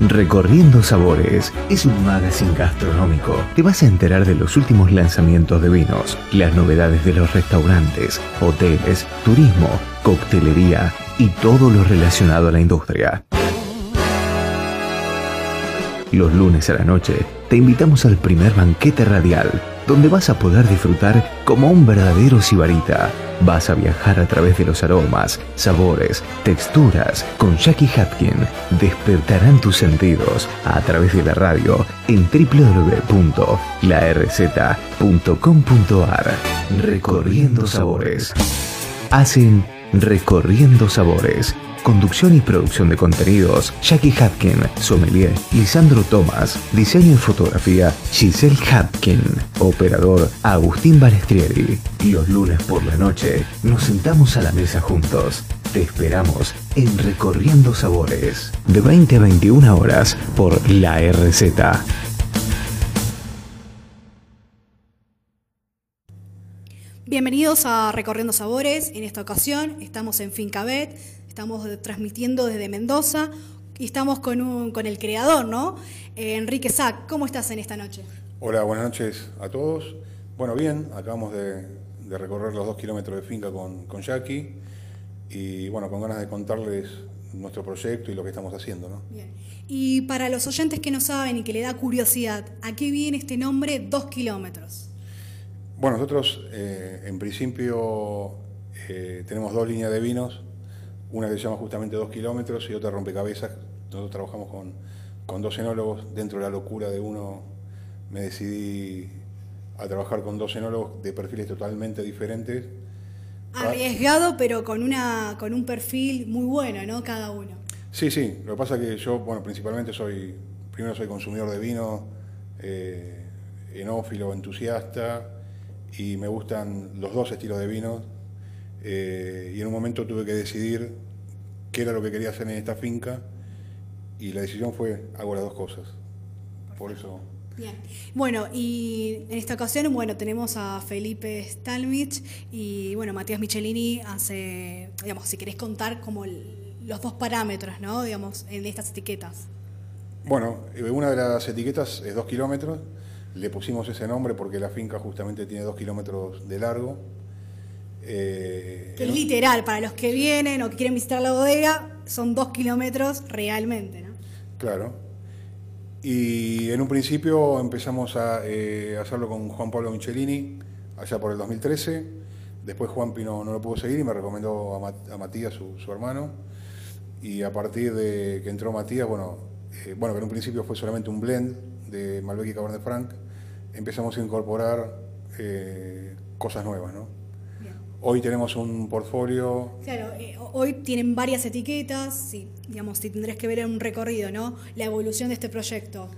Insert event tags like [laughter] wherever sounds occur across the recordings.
Recorriendo Sabores es un magazine gastronómico. Te vas a enterar de los últimos lanzamientos de vinos, las novedades de los restaurantes, hoteles, turismo, coctelería y todo lo relacionado a la industria. Los lunes a la noche te invitamos al primer banquete radial, donde vas a poder disfrutar como un verdadero sibarita. Vas a viajar a través de los aromas, sabores, texturas. Con Jackie Hapkin despertarán tus sentidos a través de la radio en www.larz.com.ar. Recorriendo sabores. Hacen Recorriendo Sabores. Conducción y producción de contenidos, Jackie Hapkin, Sommelier, Lisandro Tomás, diseño y fotografía, Giselle Hapkin, operador, Agustín Balestrieri. Los lunes por la noche nos sentamos a la mesa juntos. Te esperamos en Recorriendo Sabores, de 20 a 21 horas por la RZ. Bienvenidos a Recorriendo Sabores. En esta ocasión estamos en Fincabet, estamos transmitiendo desde Mendoza y estamos con, un, con el creador, ¿no? Eh, Enrique Sac. ¿Cómo estás en esta noche? Hola, buenas noches a todos. Bueno, bien, acabamos de, de recorrer los dos kilómetros de finca con, con Jackie y bueno, con ganas de contarles nuestro proyecto y lo que estamos haciendo, ¿no? Bien. Y para los oyentes que no saben y que le da curiosidad, ¿a qué viene este nombre dos kilómetros? Bueno, nosotros eh, en principio eh, tenemos dos líneas de vinos, una que se llama justamente dos kilómetros y otra rompecabezas. Nosotros trabajamos con, con dos enólogos, dentro de la locura de uno me decidí a trabajar con dos enólogos de perfiles totalmente diferentes. Arriesgado, pero con, una, con un perfil muy bueno, ¿no? Cada uno. Sí, sí. Lo que pasa es que yo, bueno, principalmente soy, primero soy consumidor de vino, eh, enófilo, entusiasta, y me gustan los dos estilos de vino. Eh, y en un momento tuve que decidir qué era lo que quería hacer en esta finca, y la decisión fue, hago las dos cosas. Por eso... Bien. Bueno, y en esta ocasión, bueno, tenemos a Felipe Stalmich y, bueno, Matías Michelini hace, digamos, si querés contar como el- los dos parámetros, ¿no? Digamos, en estas etiquetas. Bueno, eh, una de las etiquetas es dos kilómetros. Le pusimos ese nombre porque la finca justamente tiene dos kilómetros de largo. Eh, Que es literal, para los que vienen o que quieren visitar la bodega, son dos kilómetros realmente, ¿no? Claro. Y en un principio empezamos a eh, hacerlo con Juan Pablo Michelini, allá por el 2013. Después Juan Pino no lo pudo seguir y me recomendó a, Ma- a Matías, su, su hermano. Y a partir de que entró Matías, bueno, eh, bueno, que en un principio fue solamente un blend de Malbec y Cabernet Franc, empezamos a incorporar cosas nuevas, ¿no? Hoy tenemos un portfolio Claro, eh, hoy tienen varias etiquetas, sí, digamos, si tendrás que ver en un recorrido, ¿no? La evolución de este proyecto.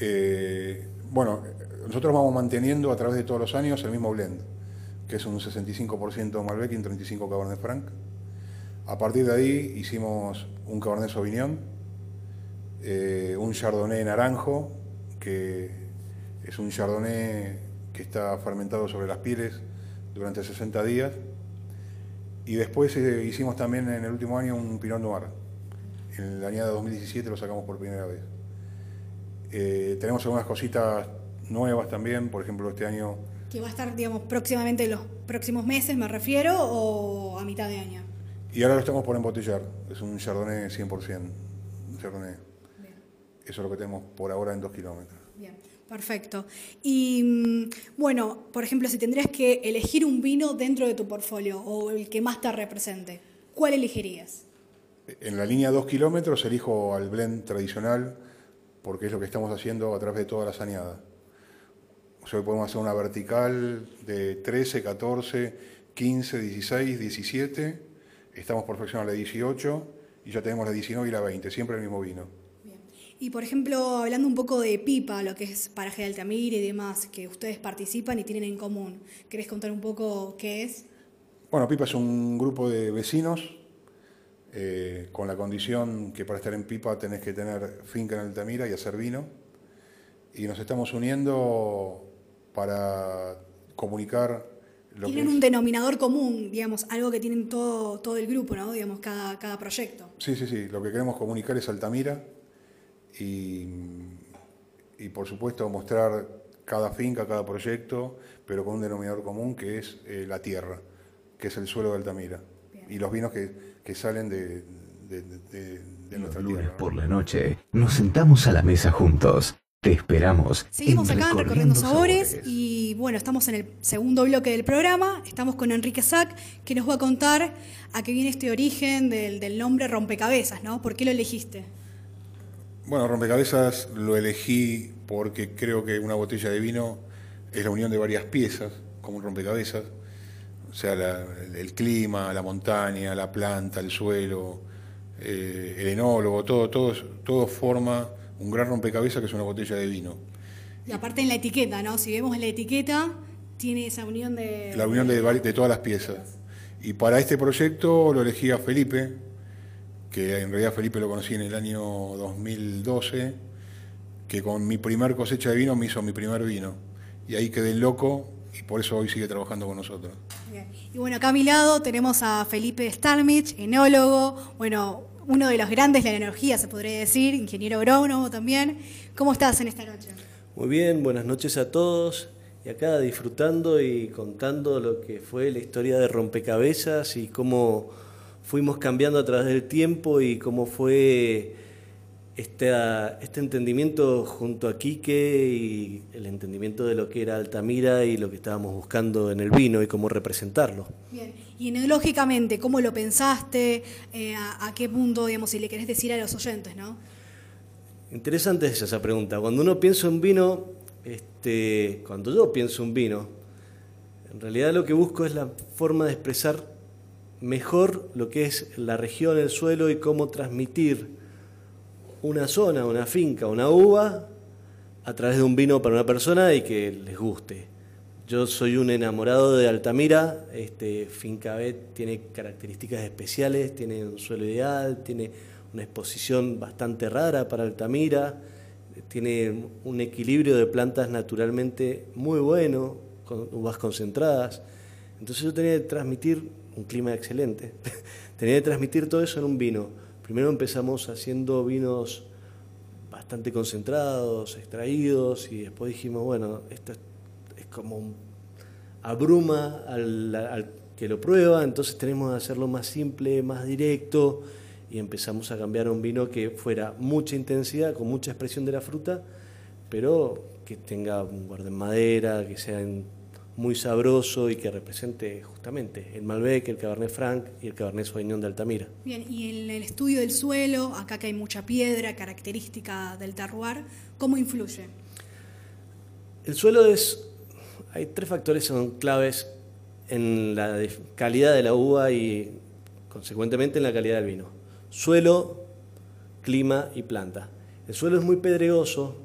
Eh, bueno, nosotros vamos manteniendo a través de todos los años el mismo blend, que es un 65% Malbec y un 35% Cabernet Franc. A partir de ahí hicimos un Cabernet Sauvignon, eh, un Chardonnay naranjo, que es un Chardonnay que está fermentado sobre las pieles durante 60 días. Y después eh, hicimos también en el último año un Pinot Noir. En el año de 2017 lo sacamos por primera vez. Eh, tenemos algunas cositas nuevas también, por ejemplo, este año, Que va a estar, digamos, próximamente en los próximos meses, me refiero, o a mitad de año. y ahora lo estamos por embotellar, es un Chardonnay 100%, un Chardonnay. Eso es lo que tenemos por ahora en dos kilómetros. Bien, perfecto. Y mm, bueno, por ejemplo, si tendrías que elegir un vino dentro de tu portfolio o el que más te represente, ¿cuál elegirías? En la línea dos kilómetros elijo al blend tradicional, porque es lo que estamos haciendo a través de toda la saneada. O sea, hoy podemos hacer una vertical de 13, 14, 15, 16, 17. Estamos perfeccionando la 18 y ya tenemos la 19 y la 20, siempre el mismo vino. Y por ejemplo, hablando un poco de Pipa, lo que es paraje de Altamira y demás, que ustedes participan y tienen en común, ¿querés contar un poco qué es? Bueno, Pipa es un grupo de vecinos eh, con la condición que para estar en Pipa tenés que tener finca en Altamira y hacer vino. Y nos estamos uniendo para comunicar lo que Tienen un denominador común, digamos, algo que tienen todo, todo el grupo, ¿no? Digamos, cada, cada proyecto. Sí, sí, sí. Lo que queremos comunicar es Altamira y, y por supuesto mostrar cada finca, cada proyecto, pero con un denominador común que es eh, la tierra, que es el suelo de Altamira, y los vinos que, que salen de, de, de, de nuestra Lunes tierra. por la noche nos sentamos a la mesa juntos. Te esperamos. Seguimos en acá en Recorriendo Sabores y bueno, estamos en el segundo bloque del programa. Estamos con Enrique Sack, que nos va a contar a qué viene este origen del, del nombre rompecabezas, ¿no? ¿Por qué lo elegiste? Bueno, rompecabezas lo elegí porque creo que una botella de vino es la unión de varias piezas, como un rompecabezas. O sea, la- el clima, la montaña, la planta, el suelo, eh, el enólogo, todo, todo, todo forma un gran rompecabezas que es una botella de vino. Y aparte en la etiqueta, ¿no? Si vemos la etiqueta, tiene esa unión de... La unión de todas las piezas. Y para este proyecto lo elegí a Felipe, que en realidad Felipe lo conocí en el año 2012, que con mi primer cosecha de vino me hizo mi primer vino. Y ahí quedé loco y por eso hoy sigue trabajando con nosotros. Bien. Y bueno, acá a mi lado tenemos a Felipe Stalmich, enólogo, bueno, uno de los grandes de la energía, se podría decir, ingeniero agrónomo también. ¿Cómo estás en esta noche? Muy bien, buenas noches a todos. Y acá disfrutando y contando lo que fue la historia de Rompecabezas y cómo fuimos cambiando a través del tiempo y cómo fue este, este entendimiento junto a Quique y el entendimiento de lo que era Altamira y lo que estábamos buscando en el vino y cómo representarlo. Bien. Y enológicamente, ¿cómo lo pensaste? Eh, a, a qué punto, digamos, si le querés decir a los oyentes, no? Interesante es esa pregunta. Cuando uno piensa en vino, este, cuando yo pienso en vino, en realidad lo que busco es la forma de expresar mejor lo que es la región, el suelo y cómo transmitir una zona, una finca, una uva a través de un vino para una persona y que les guste. Yo soy un enamorado de Altamira, este, Finca Bet tiene características especiales, tiene un suelo ideal, tiene una exposición bastante rara para Altamira, tiene un equilibrio de plantas naturalmente muy bueno, con uvas concentradas. Entonces yo tenía que transmitir un clima excelente, [laughs] tenía que transmitir todo eso en un vino. Primero empezamos haciendo vinos bastante concentrados, extraídos, y después dijimos, bueno, esto es, es como abruma al, al que lo prueba, entonces tenemos que hacerlo más simple, más directo, y empezamos a cambiar un vino que fuera mucha intensidad, con mucha expresión de la fruta, pero que tenga un guarda en madera, que sea en- muy sabroso y que represente justamente el Malbec, el Cabernet Franc y el Cabernet Sauvignon de Altamira. Bien, y en el estudio del suelo, acá que hay mucha piedra, característica del terroir, ¿cómo influye? El suelo es. Hay tres factores que son claves en la calidad de la uva y, consecuentemente, en la calidad del vino: suelo, clima y planta. El suelo es muy pedregoso,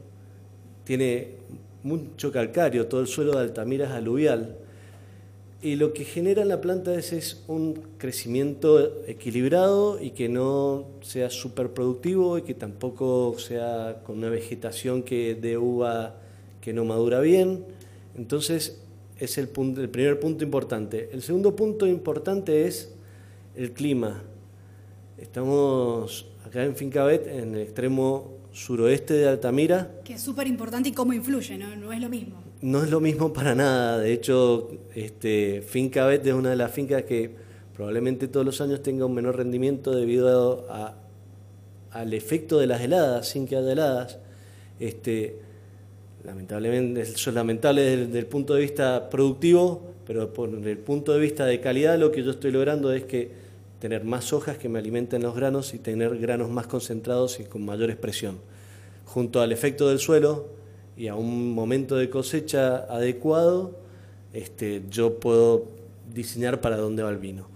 tiene mucho calcario, todo el suelo de Altamira es aluvial. Y lo que genera en la planta es, un crecimiento equilibrado y que no sea súper productivo y que tampoco sea con una vegetación que de uva que no madura bien. Entonces, es el, punto, el primer punto importante. El segundo punto importante es el clima. Estamos acá en Fincabet, en el extremo suroeste de Altamira, Que es súper importante y cómo influye, ¿no? No es lo mismo. no es lo mismo para nada. De hecho, este, Finca Bet es una de las fincas que probablemente todos los años tenga un menor rendimiento debido a, al efecto de las heladas, sin que haya heladas. Este, lamentablemente, eso es lamentable desde, desde el punto de vista productivo, pero por el punto de vista de calidad, lo que yo estoy logrando es que tener más hojas que me alimenten los granos y tener granos más concentrados y con mayor expresión. Junto al efecto del suelo y a un momento de cosecha adecuado, este, yo puedo diseñar para dónde va el vino.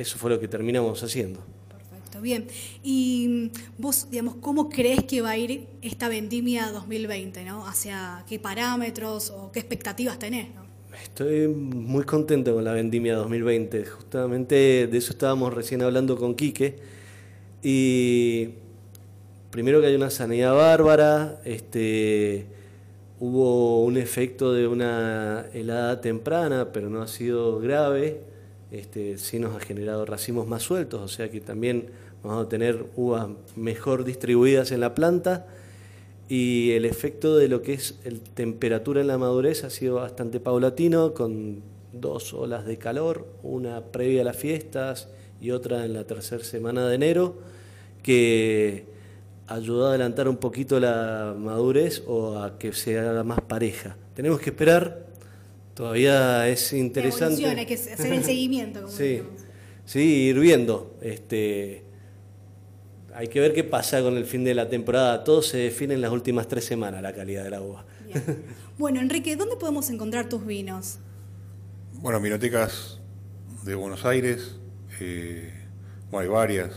Eso fue lo que terminamos haciendo. Perfecto, bien. Y mm, vos, digamos, ¿cómo crees que va a ir esta vendimia 2020, ¿no? ¿Hacia qué parámetros o qué expectativas tenés, no? Estoy muy contento con la vendimia 2020. Justamente de eso estábamos recién hablando con Quique. Y primero que hay una sanidad bárbara, este, hubo un efecto de una helada temprana, pero no ha sido grave. Este, sí nos ha generado racimos más sueltos, o sea que también vamos a tener uvas mejor distribuidas en la planta y el efecto de lo que es el temperatura en la madurez ha sido bastante paulatino, con dos olas de calor, una previa a las fiestas y otra en la tercera semana de enero, que ayudó a adelantar un poquito la madurez o a que se haga más pareja. Tenemos que esperar, todavía es interesante. hay que hacer el [laughs] seguimiento, como sí, sí, ir viendo. Este, hay que ver qué pasa con el fin de la temporada. Todo se define en las últimas tres semanas, la calidad del agua. Bueno, Enrique, ¿dónde podemos encontrar tus vinos? Bueno, bibliotecas de Buenos Aires, eh, bueno, hay varias.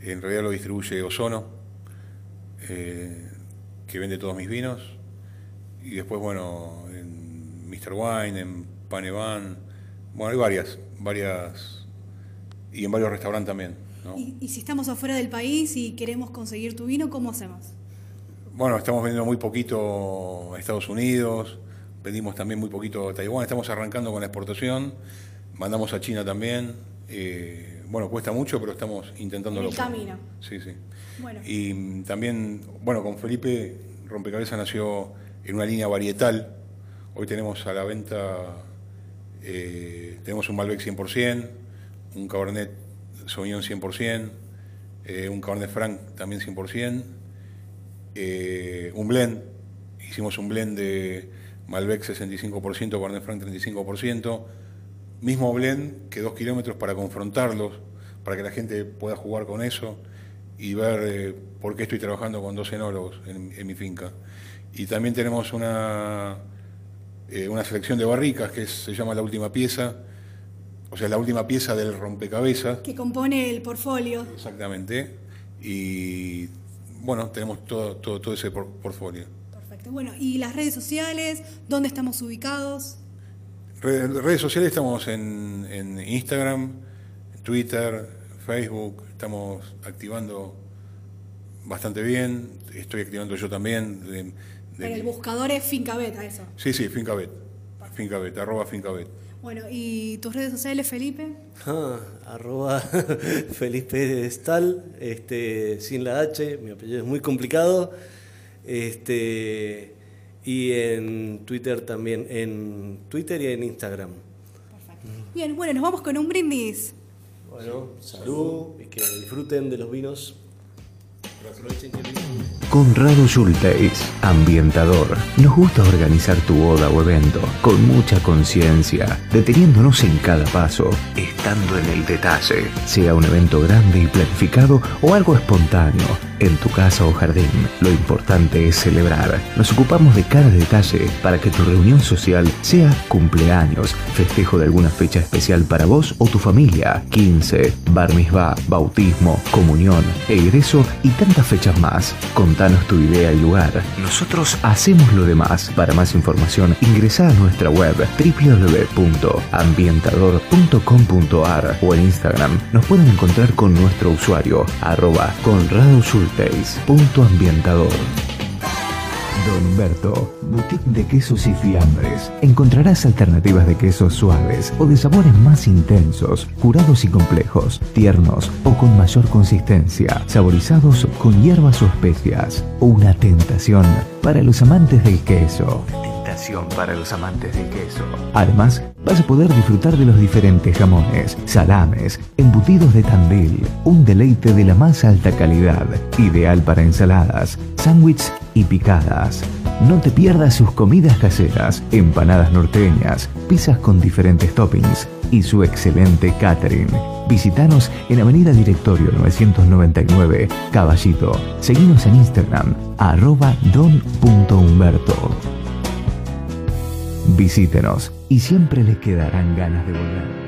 En realidad lo distribuye Ozono, eh, que vende todos mis vinos. Y después, bueno, en Mr. Wine, en Panevan, bueno, hay varias, varias. Y en varios restaurantes también. ¿Y, si estamos afuera del país y queremos conseguir tu vino, cómo hacemos? Bueno, estamos vendiendo muy poquito a Estados Unidos, vendimos también muy poquito a Taiwán, estamos arrancando con la exportación, mandamos a China también. Eh, bueno, cuesta mucho, pero estamos intentando En el camino. Sí, sí. Y también, bueno, con Felipe, Rompecabezas nació en una línea varietal. Hoy tenemos a la venta, eh, tenemos un Malbec 100%, un Cabernet Sauvignon 100%, eh, un Cabernet Franc también 100%, eh, un blend, hicimos un blend de Malbec 65%, Cabernet Franc 35%, mismo blend que dos kilómetros para confrontarlos, para que la gente pueda jugar con eso y ver eh, por qué estoy trabajando con dos enólogos en, mi finca. Y también tenemos una, una selección de barricas que se llama La Última Pieza, o sea, la última pieza del rompecabezas. Que compone el portfolio. Exactamente. Y bueno, tenemos todo, todo, todo ese portfolio. Perfecto. Bueno, ¿y las redes sociales? ¿Dónde estamos ubicados? redes sociales estamos en, en Instagram, Twitter, Facebook. Estamos activando bastante bien. Estoy activando yo también. Pero el buscador es Fincabet, eso. Sí, sí, Fincabet. Fincabet, arroba Fincabet. Bueno, ¿y tus redes sociales, Felipe? [laughs] Ah, arroba [laughs] Felipe Stal, este, sin la H, mi apellido es muy complicado. Este, y en Twitter también, en Twitter y en Instagram. Perfecto. Bien, bueno, nos vamos con un brindis. Bueno, salud y que disfruten de los vinos. Conrado Schulteis, ambientador. Nos gusta organizar tu boda o evento con mucha conciencia, deteniéndonos en cada paso, estando en el detalle, sea un evento grande y planificado o algo espontáneo en tu casa o jardín. Lo importante es celebrar. Nos ocupamos de cada detalle para que tu reunión social sea cumpleaños, festejo de alguna fecha especial para vos o tu familia, 15, bar mitzvah, bautismo, comunión, egreso y tantas fechas más. Contanos tu idea y lugar. Nosotros hacemos lo demás. Para más información ingresa a nuestra web www.ambientador.com.ar o en Instagram. Nos pueden encontrar con nuestro usuario arroba ambientador. Don Humberto, boutique de quesos y fiambres. Encontrarás alternativas de quesos suaves o de sabores más intensos, curados y complejos, tiernos o con mayor consistencia, saborizados con hierbas o especias. Una tentación para los amantes del queso para los amantes del queso. Además, vas a poder disfrutar de los diferentes jamones, salames, embutidos de Tandil, un deleite de la más alta calidad, ideal para ensaladas, sándwiches y picadas. No te pierdas sus comidas caseras, empanadas norteñas, pizzas con diferentes toppings y su excelente catering. Visítanos en Avenida Directorio 999, Caballito. Seguimos en Instagram, arroba don.humberto. Visítenos y siempre le quedarán ganas de volver.